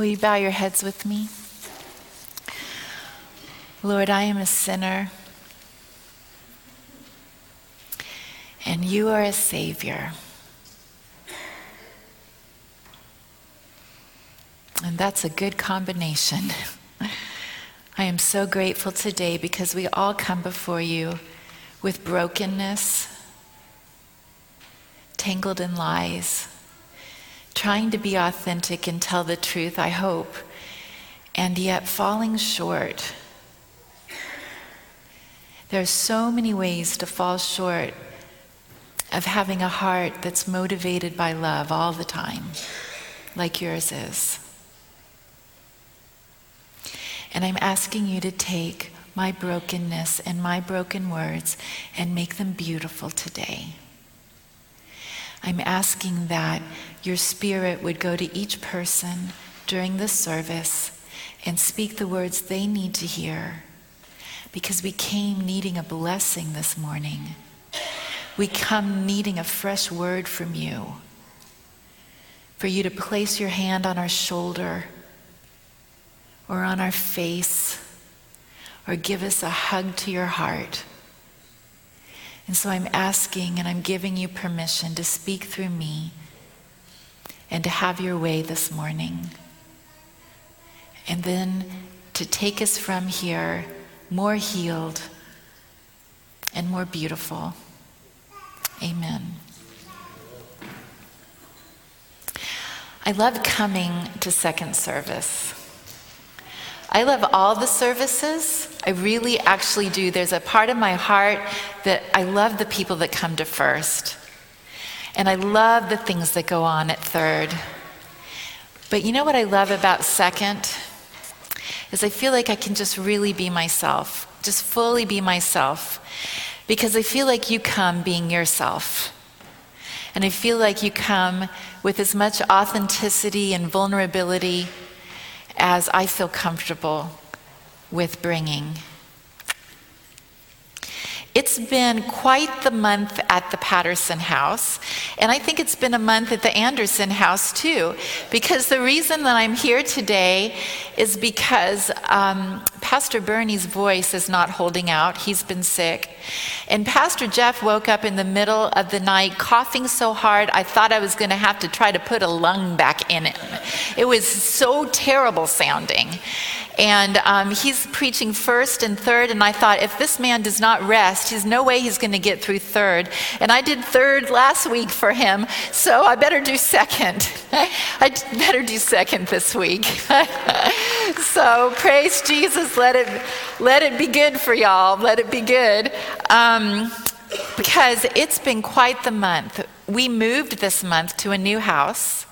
Will you bow your heads with me? Lord, I am a sinner, and you are a Savior. And that's a good combination. I am so grateful today because we all come before you with brokenness, tangled in lies, trying to be authentic and tell the truth, I hope, and yet falling short. There are so many ways to fall short of having a heart that's motivated by love all the time, like yours is. And I'm asking you to take my brokenness and my broken words and make them beautiful today. I'm asking that your spirit would go to each person during this service and speak the words they need to hear because we came needing a blessing this morning. We come needing a fresh word from you. For you to place your hand on our shoulder or on our face or give us a hug to your heart. And so I'm asking and I'm giving you permission to speak through me and to have your way this morning. And then to take us from here more healed and more beautiful. Amen. I love coming to second service. I love all the services. I really actually do. There's a part of my heart that I love the people that come to first. And I love the things that go on at third. But you know what I love about second? Is I feel like I can just really be myself, just fully be myself. Because I feel like you come being yourself. And I feel like you come with as much authenticity and vulnerability as I feel comfortable with bringing. It's been quite the month at the Patterson house, and I think it's been a month at the Anderson house too, because the reason that I'm here today is because um, Pastor Bernie's voice is not holding out. He's been sick. And Pastor Jeff woke up in the middle of the night coughing so hard, I thought I was going to have to try to put a lung back in him. It was so terrible sounding. And um, he's preaching first and third, and I thought, if this man does not rest, there's no way he's going to get through third. And I did third last week for him, so I better do second. I better do second this week. so praise Jesus. Let it, let it be good for y'all. Let it be good. Um, because it's been quite the month. We moved this month to a new house.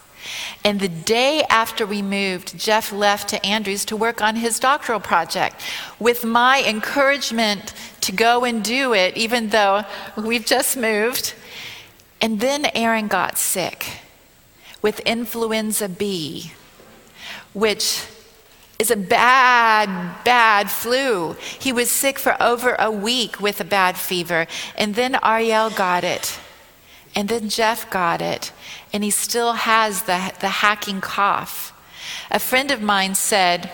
And the day after we moved, Jeff left to Andrews to work on his doctoral project with my encouragement to go and do it, even though we've just moved. And then Aaron got sick with influenza B, which is a bad, bad flu. He was sick for over a week with a bad fever. And then Ariel got it. And then Jeff got it and he still has the, the hacking cough. A friend of mine said,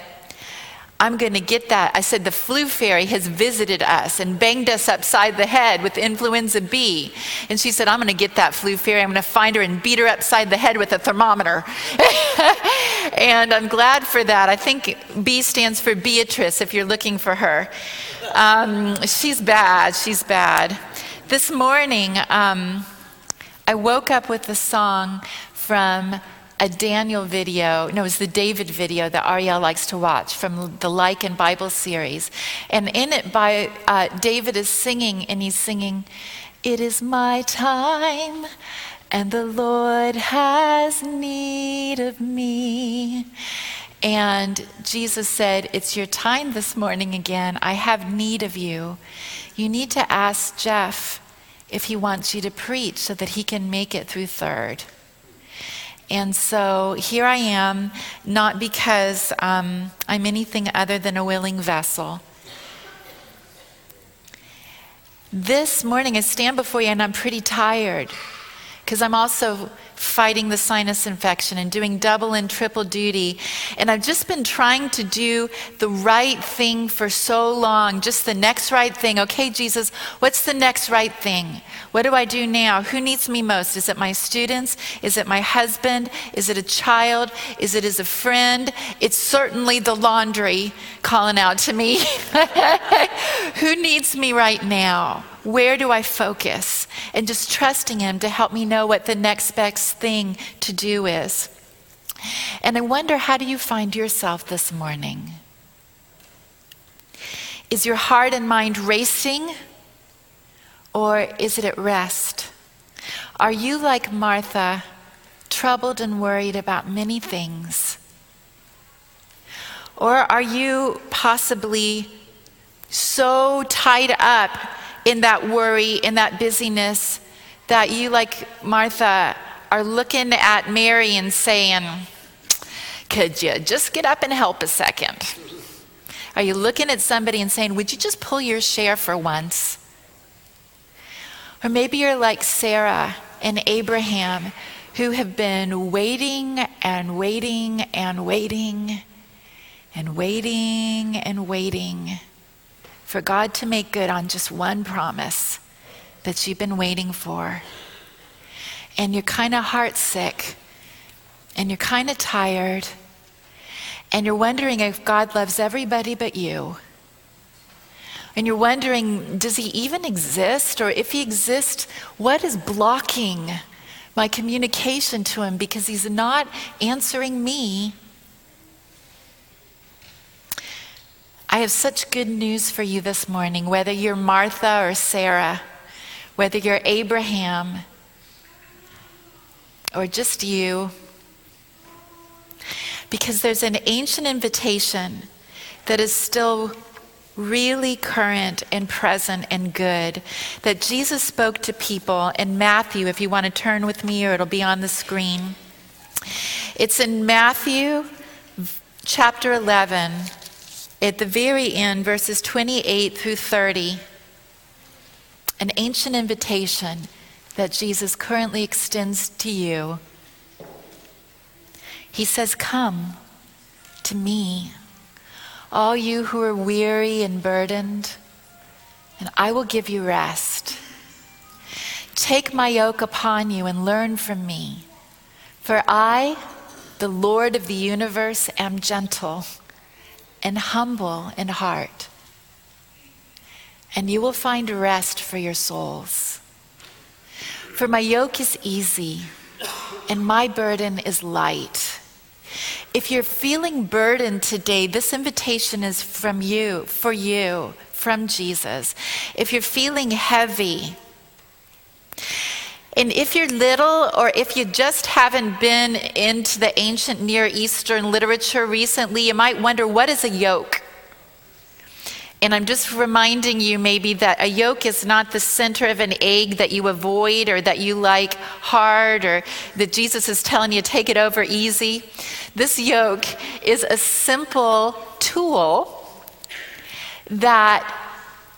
I'm going to get that. I said, the flu fairy has visited us and banged us upside the head with influenza B. And she said, I'm going to get that flu fairy. I'm going to find her and beat her upside the head with a thermometer. and I'm glad for that. I think B stands for Beatrice if you're looking for her. Um, she's bad. She's bad. This morning, um, I woke up with a song from a Daniel video. No, it was the David video that Ariel likes to watch from the Liken Bible series. And in it, by uh, David is singing, and he's singing, "It is my time." And the Lord has need of me. And Jesus said, It's your time this morning again. I have need of you. You need to ask Jeff if he wants you to preach so that he can make it through third. And so here I am, not because um, I'm anything other than a willing vessel. This morning I stand before you and I'm pretty tired because I'm also fighting the sinus infection and doing double and triple duty. And I've just been trying to do the right thing for so long, just the next right thing. Okay, Jesus, what's the next right thing? What do I do now? Who needs me most? Is it my students? Is it my husband? Is it a child? Is it as a friend? It's certainly the laundry calling out to me. Who needs me right now? Where do I focus? And just trusting Him to help me know what the next best thing to do is. And I wonder how do you find yourself this morning? Is your heart and mind racing or is it at rest? Are you like Martha, troubled and worried about many things? Or are you possibly so tied up in that worry, in that busyness, that you, like Martha, are looking at Mary and saying, Could you just get up and help a second? Are you looking at somebody and saying, Would you just pull your share for once? Or maybe you're like Sarah and Abraham, who have been waiting and waiting and waiting and waiting and waiting for God to make good on just one promise that you've been waiting for. And you're kind of heartsick and you're kind of tired and you're wondering if God loves everybody but you. And you're wondering, does he even exist? Or if he exists, what is blocking my communication to him because he's not answering me I have such good news for you this morning, whether you're Martha or Sarah, whether you're Abraham or just you. Because there's an ancient invitation that is still really current and present and good that Jesus spoke to people in Matthew, if you want to turn with me, or it'll be on the screen. It's in Matthew chapter 11 at the very end, verses 28 through 30, an ancient invitation that Jesus currently extends to you. He says, Come to me, all you who are weary and burdened, and I will give you rest. Take my yoke upon you and learn from me, for I, the Lord of the universe, am gentle and humble in heart, and you will find rest for your souls. For my yoke is easy, and my burden is light. If you're feeling burdened today, this invitation is from you, for you, from Jesus. If you're feeling heavy, and if you're little, or if you just haven't been into the ancient Near Eastern literature recently, you might wonder what is a yoke? And I'm just reminding you maybe that a yolk is not the center of an egg that you avoid or that you like hard or that Jesus is telling you take it over easy. This yoke is a simple tool that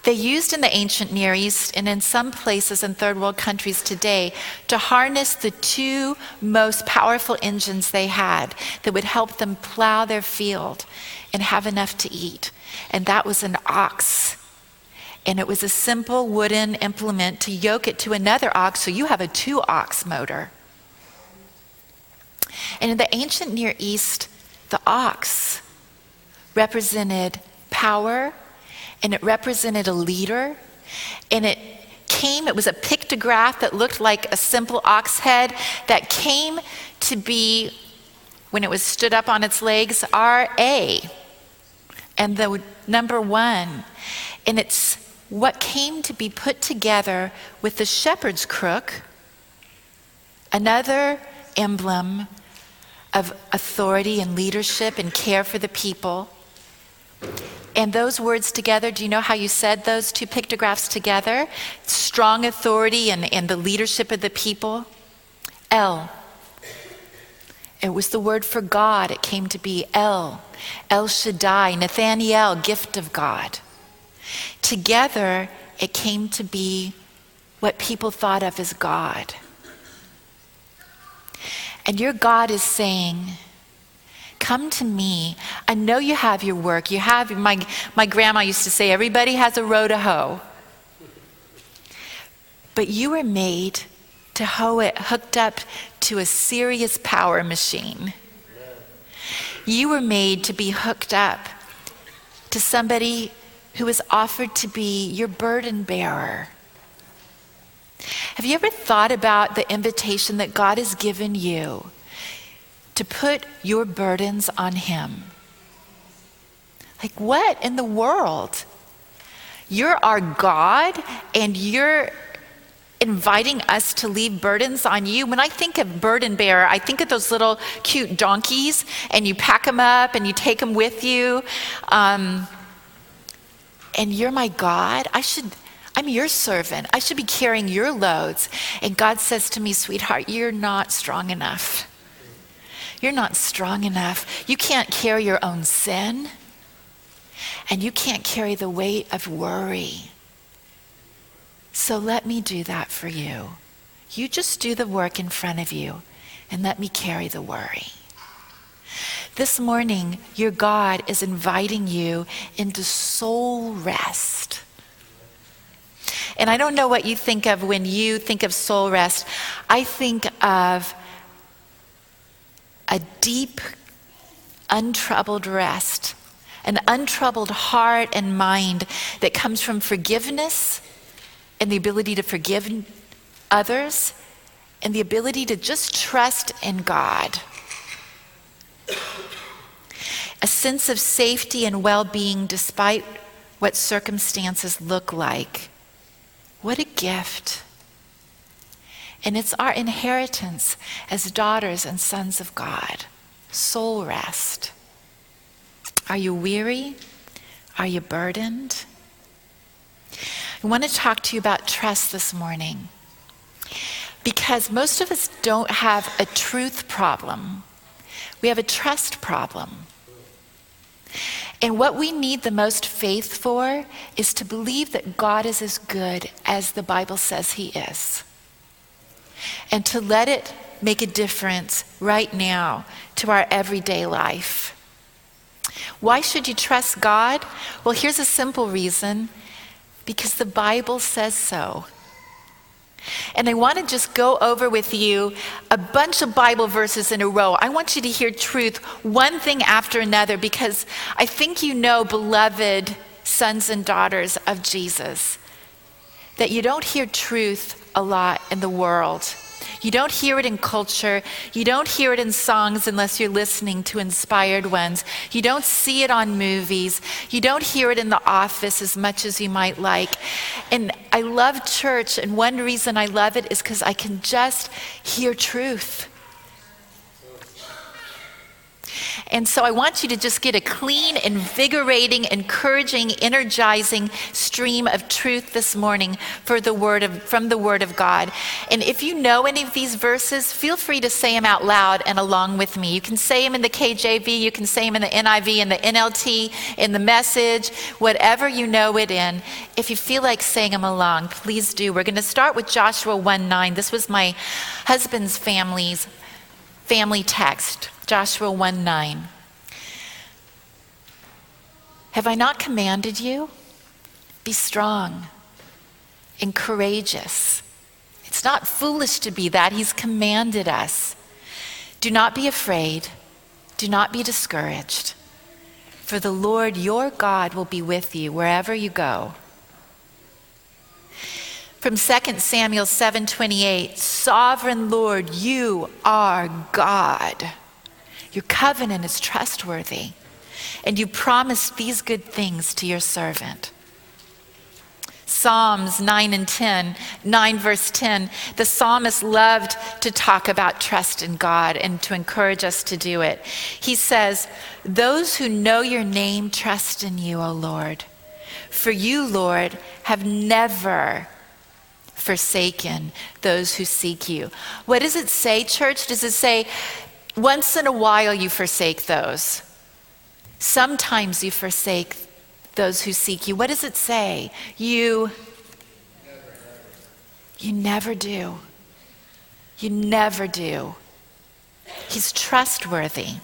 they used in the ancient Near East and in some places in third world countries today to harness the two most powerful engines they had that would help them plow their field and have enough to eat. And that was an ox. And it was a simple wooden implement to yoke it to another ox, so you have a two ox motor. And in the ancient Near East, the ox represented power and it represented a leader, and it came, it was a pictograph that looked like a simple ox head that came to be, when it was stood up on its legs, R-A, and the number one. And it's what came to be put together with the shepherd's crook, another emblem of authority and leadership and care for the people. And those words together, do you know how you said those two pictographs together? Strong authority and, and the leadership of the people. El. It was the word for God. It came to be El. El Shaddai, Nathaniel, gift of God. Together, it came to be what people thought of as God. And your God is saying, Come to me. I know you have your work. You have, my, my grandma used to say, everybody has a row to hoe. But you were made to hoe it hooked up to a serious power machine. You were made to be hooked up to somebody who is offered to be your burden bearer. Have you ever thought about the invitation that God has given you to put your burdens on Him? Like, what in the world? You're our God, and you're inviting us to leave burdens on you. When I think of burden bearer, I think of those little cute donkeys, and you pack them up and you take them with you. Um, and you're my God. I should. I'm your servant. I should be carrying your loads. And God says to me, sweetheart, you're not strong enough. You're not strong enough. You can't carry your own sin. And you can't carry the weight of worry. So let me do that for you. You just do the work in front of you and let me carry the worry. This morning, your God is inviting you into soul rest. And I don't know what you think of when you think of soul rest. I think of a deep, untroubled rest, an untroubled heart and mind that comes from forgiveness and the ability to forgive others and the ability to just trust in God. A sense of safety and well being despite what circumstances look like. What a gift. And it's our inheritance as daughters and sons of God. Soul rest. Are you weary? Are you burdened? I want to talk to you about trust this morning because most of us don't have a truth problem, we have a trust problem. And what we need the most faith for is to believe that God is as good as the Bible says He is. And to let it make a difference right now to our everyday life. Why should you trust God? Well, here's a simple reason because the Bible says so. And I want to just go over with you a bunch of Bible verses in a row. I want you to hear truth one thing after another because I think you know, beloved sons and daughters of Jesus, that you don't hear truth a lot in the world. You don't hear it in culture. You don't hear it in songs unless you're listening to inspired ones. You don't see it on movies. You don't hear it in the office as much as you might like. And I love church, and one reason I love it is because I can just hear truth. And so I want you to just get a clean, invigorating, encouraging, energizing stream of truth this morning for the word of, from the Word of God. And if you know any of these verses, feel free to say them out loud and along with me. You can say them in the KJV, you can say them in the NIV, in the NLT, in the message, whatever you know it in. If you feel like saying them along, please do. We're going to start with Joshua 1 9. This was my husband's family's family text. Joshua 1 9. Have I not commanded you? Be strong and courageous. It's not foolish to be that. He's commanded us. Do not be afraid. Do not be discouraged. For the Lord your God will be with you wherever you go. From 2 Samuel 7:28, Sovereign Lord, you are God. Your covenant is trustworthy, and you promised these good things to your servant. Psalms 9 and 10, 9 verse 10, the psalmist loved to talk about trust in God and to encourage us to do it. He says, Those who know your name trust in you, O Lord. For you, Lord, have never forsaken those who seek you. What does it say, church? Does it say, once in a while, you forsake those. Sometimes you forsake those who seek you. What does it say? You you never do. You never do. He's trustworthy.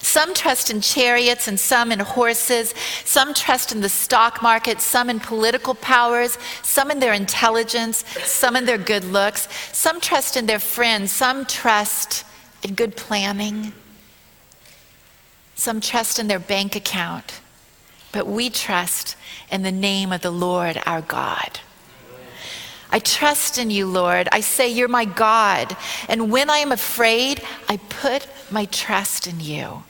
Some trust in chariots and some in horses. Some trust in the stock market, some in political powers, some in their intelligence, some in their good looks. Some trust in their friends. Some trust in good planning. Some trust in their bank account. But we trust in the name of the Lord our God. I trust in you, Lord. I say, You're my God. And when I am afraid, I put my trust in you.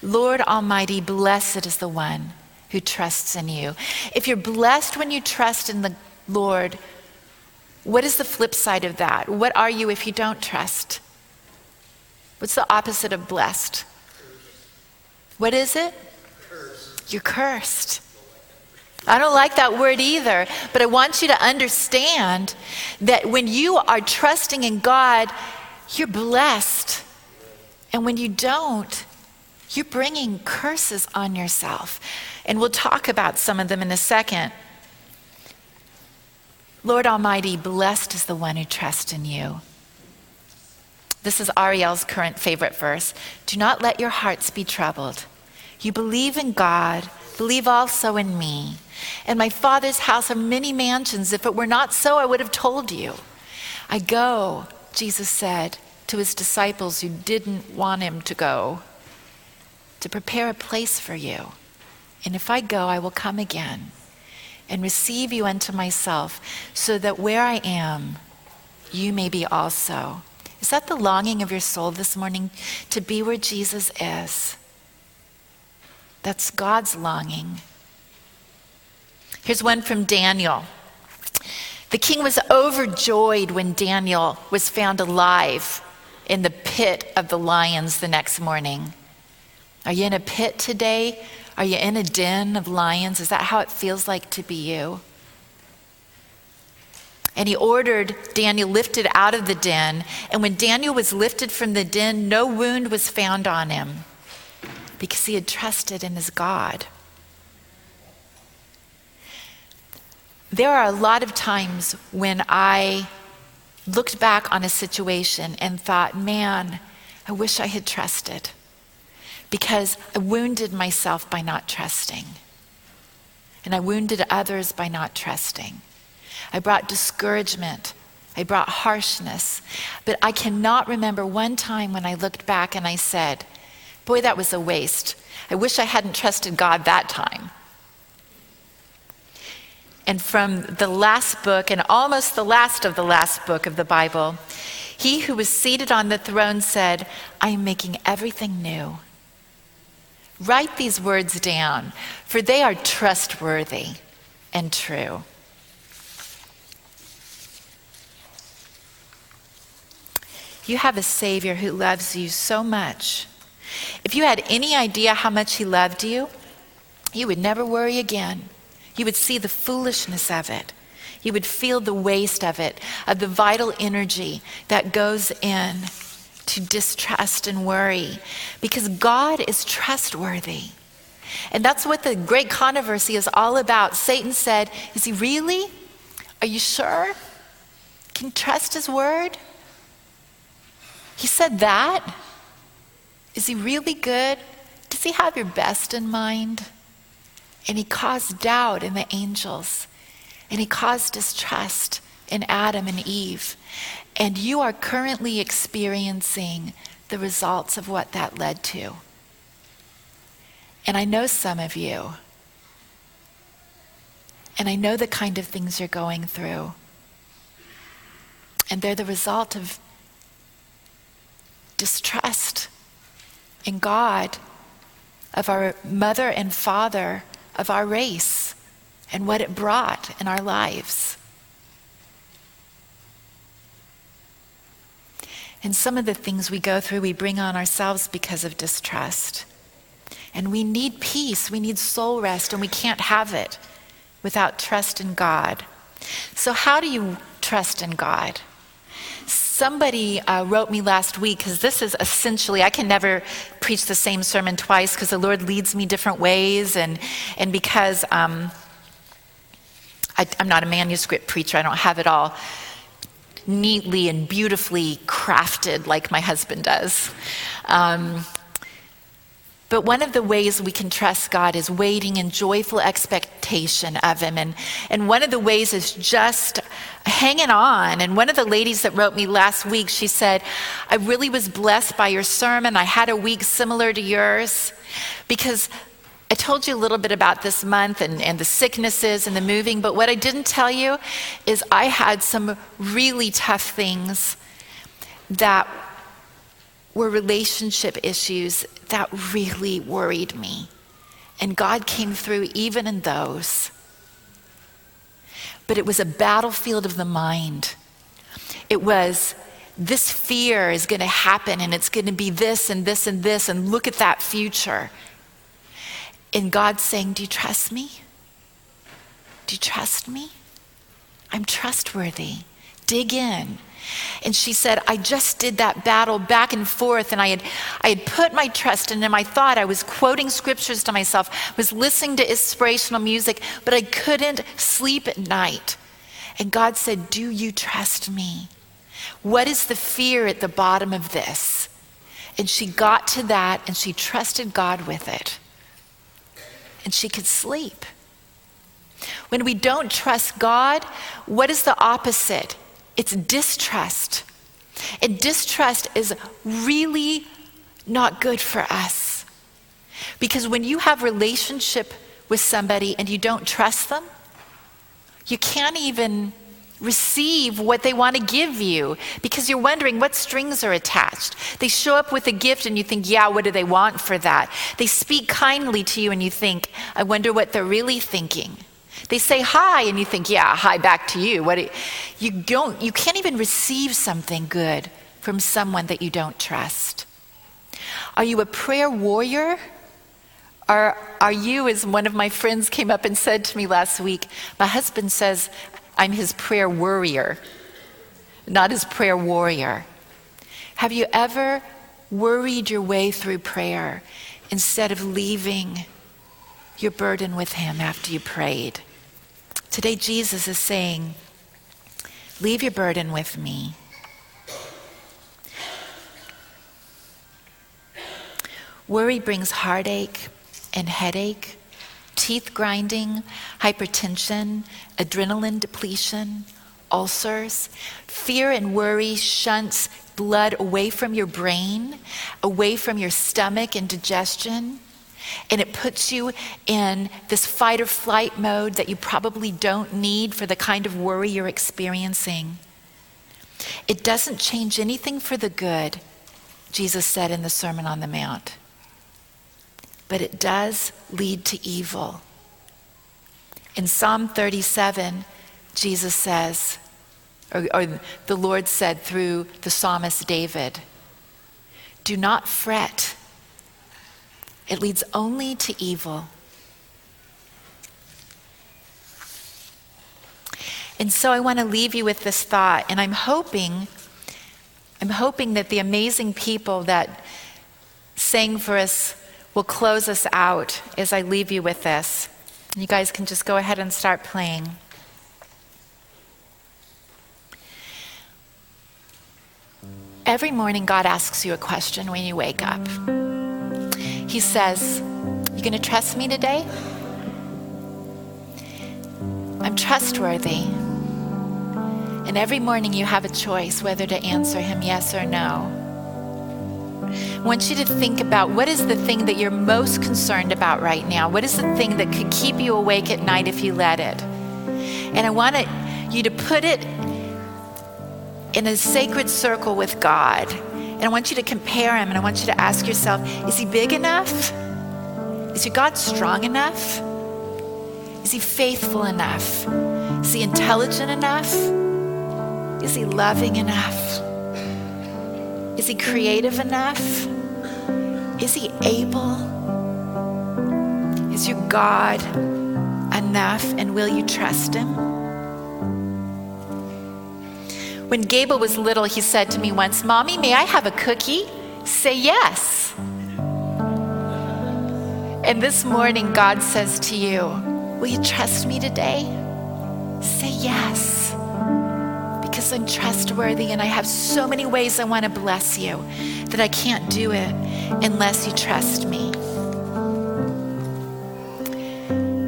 Lord Almighty, blessed is the one who trusts in you. If you're blessed when you trust in the Lord, what is the flip side of that? What are you if you don't trust? What's the opposite of blessed? What is it? Cursed. You're cursed. I don't like that word either, but I want you to understand that when you are trusting in God, you're blessed. And when you don't, you're bringing curses on yourself. And we'll talk about some of them in a second. Lord Almighty, blessed is the one who trusts in you. This is Ariel's current favorite verse. Do not let your hearts be troubled. You believe in God, believe also in me. In my Father's house are many mansions. If it were not so, I would have told you. I go, Jesus said to his disciples who didn't want him to go to prepare a place for you. And if I go, I will come again and receive you unto myself, so that where I am, you may be also. Is that the longing of your soul this morning? To be where Jesus is. That's God's longing. Here's one from Daniel. The king was overjoyed when Daniel was found alive in the pit of the lions the next morning. Are you in a pit today? Are you in a den of lions? Is that how it feels like to be you? And he ordered Daniel lifted out of the den. And when Daniel was lifted from the den, no wound was found on him because he had trusted in his God. There are a lot of times when I looked back on a situation and thought, man, I wish I had trusted because I wounded myself by not trusting. And I wounded others by not trusting. I brought discouragement. I brought harshness. But I cannot remember one time when I looked back and I said, Boy, that was a waste. I wish I hadn't trusted God that time. And from the last book, and almost the last of the last book of the Bible, he who was seated on the throne said, I am making everything new. Write these words down, for they are trustworthy and true. You have a Savior who loves you so much. If you had any idea how much He loved you, you would never worry again. You would see the foolishness of it. You would feel the waste of it, of the vital energy that goes in to distrust and worry because God is trustworthy. And that's what the great controversy is all about. Satan said, Is he really? Are you sure? Can you trust his word? He said that. Is he really good? Does he have your best in mind? And he caused doubt in the angels, and he caused distrust in Adam and Eve. And you are currently experiencing the results of what that led to. And I know some of you. And I know the kind of things you're going through. And they're the result of distrust in God, of our mother and father, of our race, and what it brought in our lives. And some of the things we go through, we bring on ourselves because of distrust. And we need peace, we need soul rest, and we can't have it without trust in God. So, how do you trust in God? Somebody uh, wrote me last week because this is essentially, I can never preach the same sermon twice because the Lord leads me different ways, and, and because um, I, I'm not a manuscript preacher, I don't have it all neatly and beautifully crafted like my husband does. Um, but one of the ways we can trust God is waiting in joyful expectation of Him. And, and one of the ways is just hanging on. And one of the ladies that wrote me last week, she said, I really was blessed by your sermon. I had a week similar to yours because I told you a little bit about this month and, and the sicknesses and the moving, but what I didn't tell you is I had some really tough things that were relationship issues that really worried me. And God came through even in those. But it was a battlefield of the mind. It was this fear is going to happen and it's going to be this and this and this, and look at that future. And God saying, Do you trust me? Do you trust me? I'm trustworthy. Dig in. And she said, I just did that battle back and forth, and I had, I had put my trust in. I thought I was quoting scriptures to myself, was listening to inspirational music, but I couldn't sleep at night. And God said, Do you trust me? What is the fear at the bottom of this? And she got to that and she trusted God with it. And she could sleep. When we don't trust God, what is the opposite? It's distrust. And distrust is really not good for us. Because when you have relationship with somebody and you don't trust them, you can't even receive what they want to give you because you're wondering what strings are attached. They show up with a gift and you think, yeah, what do they want for that? They speak kindly to you and you think, I wonder what they're really thinking. They say hi, and you think, yeah, hi back to you. What you, you don't, you can't even receive something good from someone that you don't trust. Are you a prayer warrior? Are, are you, as one of my friends came up and said to me last week, my husband says, I'm his prayer worrier, not his prayer warrior. Have you ever worried your way through prayer instead of leaving your burden with him after you prayed? Today, Jesus is saying, Leave your burden with me. Worry brings heartache and headache, teeth grinding, hypertension, adrenaline depletion, ulcers. Fear and worry shunts blood away from your brain, away from your stomach and digestion. And it puts you in this fight or flight mode that you probably don't need for the kind of worry you're experiencing. It doesn't change anything for the good, Jesus said in the Sermon on the Mount. But it does lead to evil. In Psalm 37, Jesus says, or, or the Lord said through the psalmist David, Do not fret it leads only to evil. And so I want to leave you with this thought, and I'm hoping, I'm hoping that the amazing people that sang for us will close us out as I leave you with this. You guys can just go ahead and start playing. Every morning, God asks you a question when you wake up. He says, You gonna trust me today? I'm trustworthy. And every morning you have a choice whether to answer him yes or no. I want you to think about what is the thing that you're most concerned about right now? What is the thing that could keep you awake at night if you let it? And I want you to put it in a sacred circle with God and I want you to compare him and I want you to ask yourself is he big enough? Is your God strong enough? Is he faithful enough? Is he intelligent enough? Is he loving enough? Is he creative enough? Is he able? Is your God enough and will you trust him? When Gable was little, he said to me once, Mommy, may I have a cookie? Say yes. And this morning, God says to you, Will you trust me today? Say yes. Because I'm trustworthy and I have so many ways I want to bless you that I can't do it unless you trust me.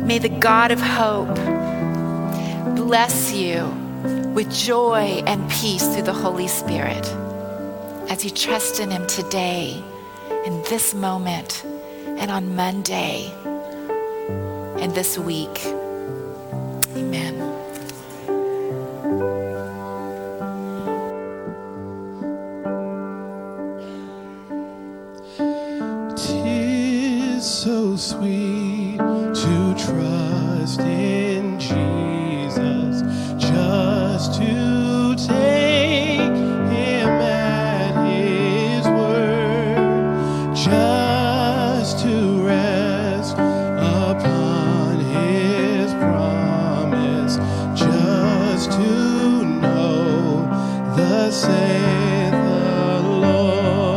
May the God of hope bless you with joy and peace through the Holy Spirit as you trust in Him today, in this moment, and on Monday, and this week. Say the Lord.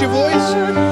your voice?